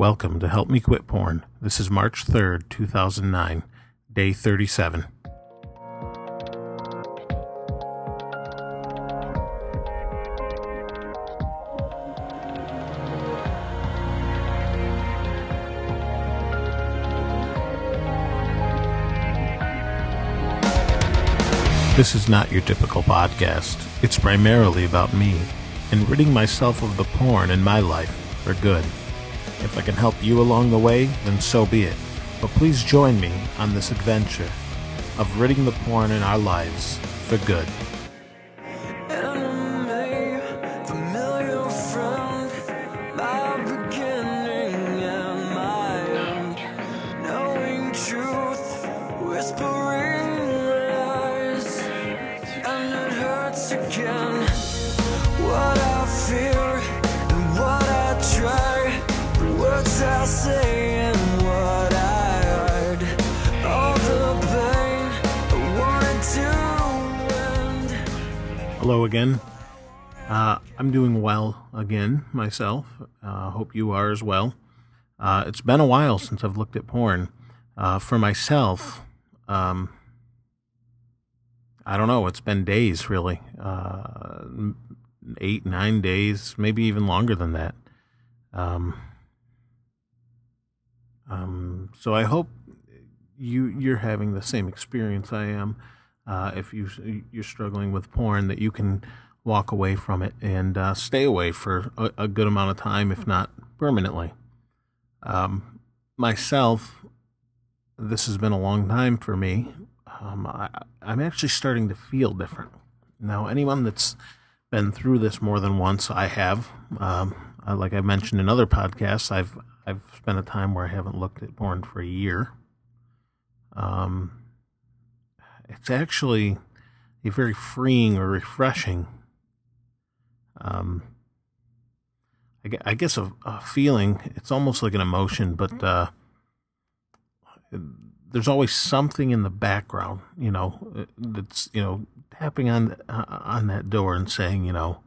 Welcome to Help Me Quit Porn. This is March 3rd, 2009, day 37. This is not your typical podcast. It's primarily about me and ridding myself of the porn in my life for good. If I can help you along the way, then so be it. But please join me on this adventure of ridding the porn in our lives for good. Hello again. Uh, I'm doing well again myself. Uh, hope you are as well. Uh, it's been a while since I've looked at porn. Uh, for myself, um, I don't know. It's been days, really. Uh, eight, nine days, maybe even longer than that. Um, um, so I hope you you're having the same experience I am. Uh, if you you're struggling with porn, that you can walk away from it and uh, stay away for a, a good amount of time, if not permanently. Um, myself, this has been a long time for me. Um, I, I'm actually starting to feel different now. Anyone that's been through this more than once, I have. Um, uh, like I mentioned in other podcasts, I've I've spent a time where I haven't looked at porn for a year. Um, it's actually a very freeing or refreshing. Um, I, I guess a, a feeling. It's almost like an emotion, but uh, there's always something in the background, you know, uh, that's you know tapping on uh, on that door and saying, you know,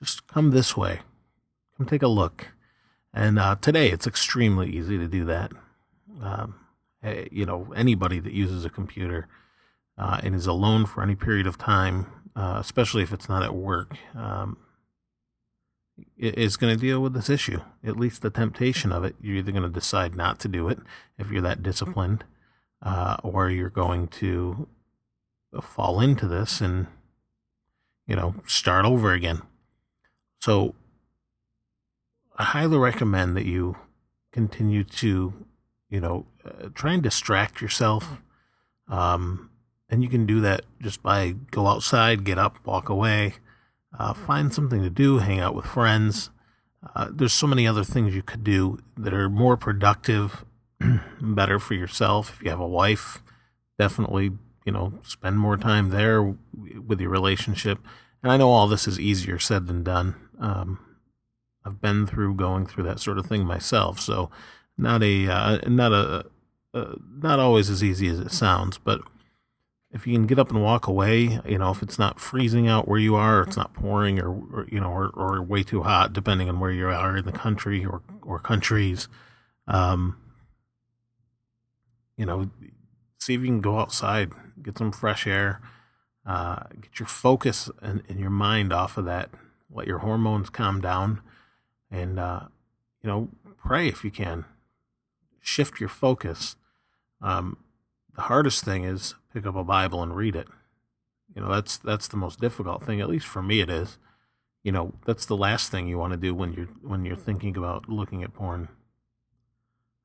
just come this way, come take a look. And uh, today, it's extremely easy to do that. Um, eh, you know, anybody that uses a computer uh, and is alone for any period of time, uh, especially if it's not at work, um, is going to deal with this issue. At least the temptation of it. You're either going to decide not to do it if you're that disciplined, uh, or you're going to fall into this and, you know, start over again. So I highly recommend that you continue to, you know, uh, try and distract yourself. Um, and you can do that just by go outside, get up, walk away, uh, find something to do, hang out with friends. Uh, there's so many other things you could do that are more productive, better for yourself. If you have a wife, definitely, you know, spend more time there with your relationship. And I know all this is easier said than done. Um, I've been through going through that sort of thing myself, so not a uh, not a uh, not always as easy as it sounds. But if you can get up and walk away, you know, if it's not freezing out where you are, or it's not pouring, or, or you know, or, or way too hot, depending on where you are in the country or or countries, um, you know, see if you can go outside, get some fresh air, uh, get your focus and, and your mind off of that, let your hormones calm down, and uh, you know, pray if you can. Shift your focus. Um, the hardest thing is pick up a Bible and read it. You know, that's that's the most difficult thing. At least for me, it is. You know, that's the last thing you want to do when you're when you're thinking about looking at porn.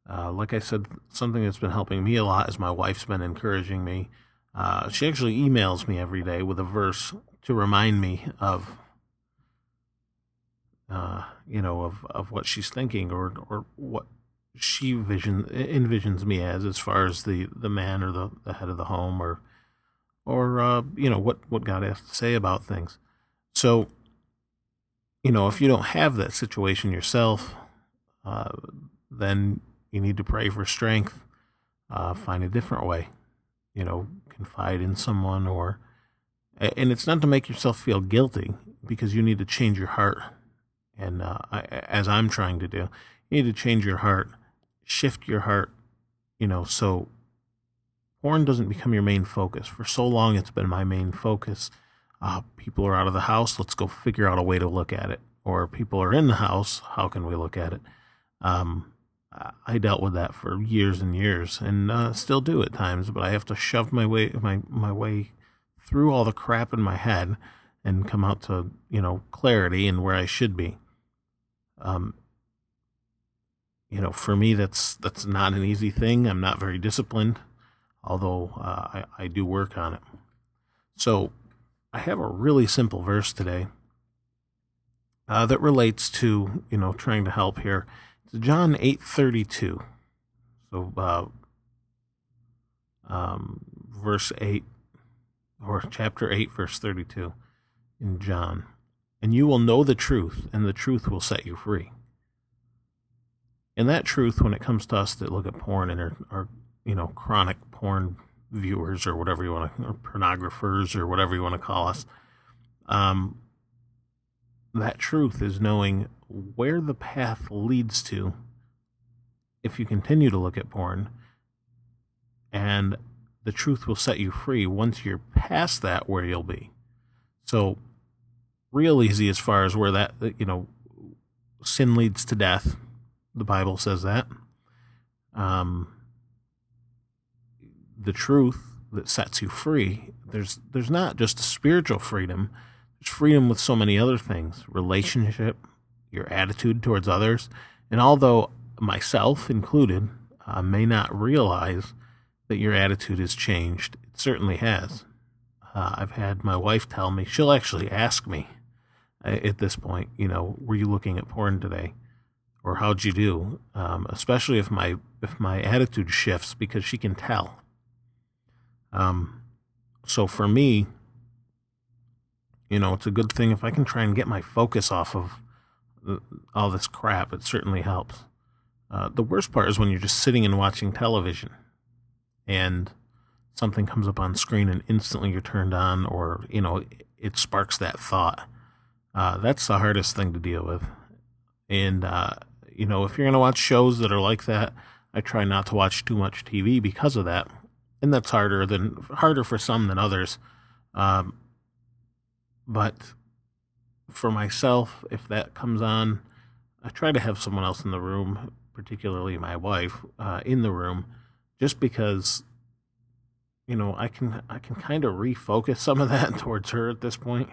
Uh, like I said, something that's been helping me a lot is my wife's been encouraging me. Uh, she actually emails me every day with a verse to remind me of uh, you know, of, of what she's thinking or or what she vision envisions me as, as far as the, the man or the, the head of the home or or uh, you know what what God has to say about things. So, you know, if you don't have that situation yourself, uh, then you need to pray for strength. Uh, find a different way. You know, confide in someone or, and it's not to make yourself feel guilty because you need to change your heart and uh, I, as I'm trying to do, You need to change your heart, shift your heart, you know, so porn doesn't become your main focus. For so long, it's been my main focus. Uh, people are out of the house. Let's go figure out a way to look at it. Or people are in the house. How can we look at it? Um, I dealt with that for years and years, and uh, still do at times. But I have to shove my way my my way through all the crap in my head and come out to you know clarity and where I should be. Um, you know, for me, that's that's not an easy thing. I'm not very disciplined, although uh, I I do work on it. So, I have a really simple verse today uh, that relates to you know trying to help here. It's John eight thirty two. So, uh, um, verse eight or chapter eight, verse thirty two in John. And you will know the truth, and the truth will set you free. And that truth, when it comes to us that look at porn and are, are you know, chronic porn viewers or whatever you want to, or pornographers or whatever you want to call us, um, that truth is knowing where the path leads to if you continue to look at porn, and the truth will set you free once you're past that where you'll be. So, real easy as far as where that, you know, sin leads to death. The Bible says that. Um, the truth that sets you free, there's there's not just a spiritual freedom, there's freedom with so many other things, relationship, your attitude towards others. And although myself included uh, may not realize that your attitude has changed, it certainly has. Uh, I've had my wife tell me, she'll actually ask me at this point, you know, were you looking at porn today? Or how'd you do? Um, especially if my if my attitude shifts because she can tell. Um, so for me, you know, it's a good thing if I can try and get my focus off of all this crap. It certainly helps. Uh, the worst part is when you're just sitting and watching television, and something comes up on screen and instantly you're turned on, or you know, it sparks that thought. Uh, that's the hardest thing to deal with. And uh, you know, if you're gonna watch shows that are like that, I try not to watch too much TV because of that, and that's harder than harder for some than others. Um, but for myself, if that comes on, I try to have someone else in the room, particularly my wife, uh, in the room, just because you know I can I can kind of refocus some of that towards her at this point.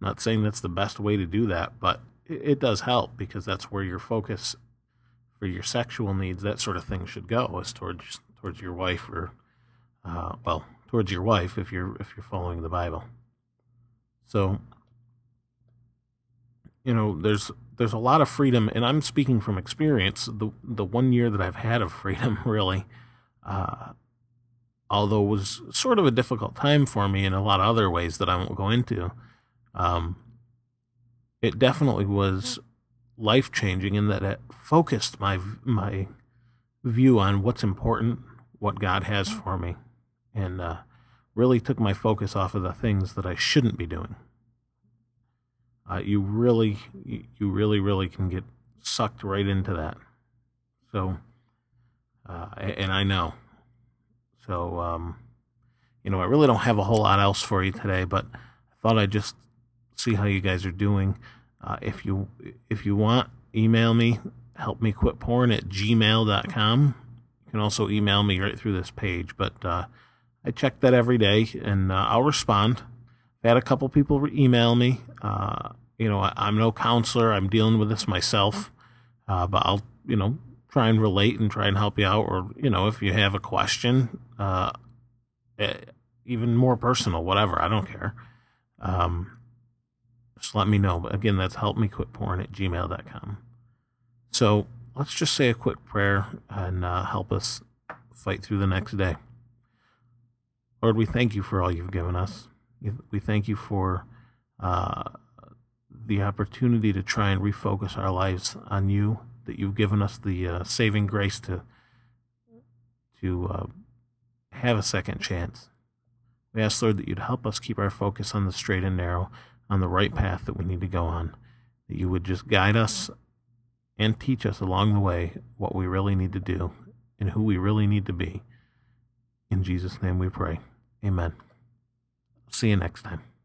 Not saying that's the best way to do that, but it, does help because that's where your focus for your sexual needs, that sort of thing, should go is towards towards your wife or uh, well towards your wife if you're if you're following the Bible. So you know, there's there's a lot of freedom, and I'm speaking from experience. The the one year that I've had of freedom, really, uh, although it was sort of a difficult time for me in a lot of other ways that I won't go into, um, it definitely was life changing in that it focused my my view on what's important, what God has for me, and uh, really took my focus off of the things that I shouldn't be doing uh, you really, you really, really can get sucked right into that. So, uh, and I know. So, um, you know, I really don't have a whole lot else for you today, but I thought I'd just see how you guys are doing. Uh, if you if you want, email me, help me quit porn at gmail.com. You can also email me right through this page, but uh, I check that every day and uh, I'll respond I've had a couple people email me. Uh, you know, I, am no counselor. I'm dealing with this myself. Uh, but I'll, you know, try and relate and try and help you out. Or, you know, if you have a question, uh, eh, even more personal, whatever, I don't care. Um, just let me know. But again, that's help me quit porn at gmail.com. So let's just say a quick prayer and uh, help us fight through the next day. Lord, we thank you for all you've given us. We thank you for uh, the opportunity to try and refocus our lives on you. That you've given us the uh, saving grace to to uh, have a second chance. We ask, Lord, that you'd help us keep our focus on the straight and narrow, on the right path that we need to go on. That you would just guide us and teach us along the way what we really need to do and who we really need to be. In Jesus' name we pray. Amen. See you next time.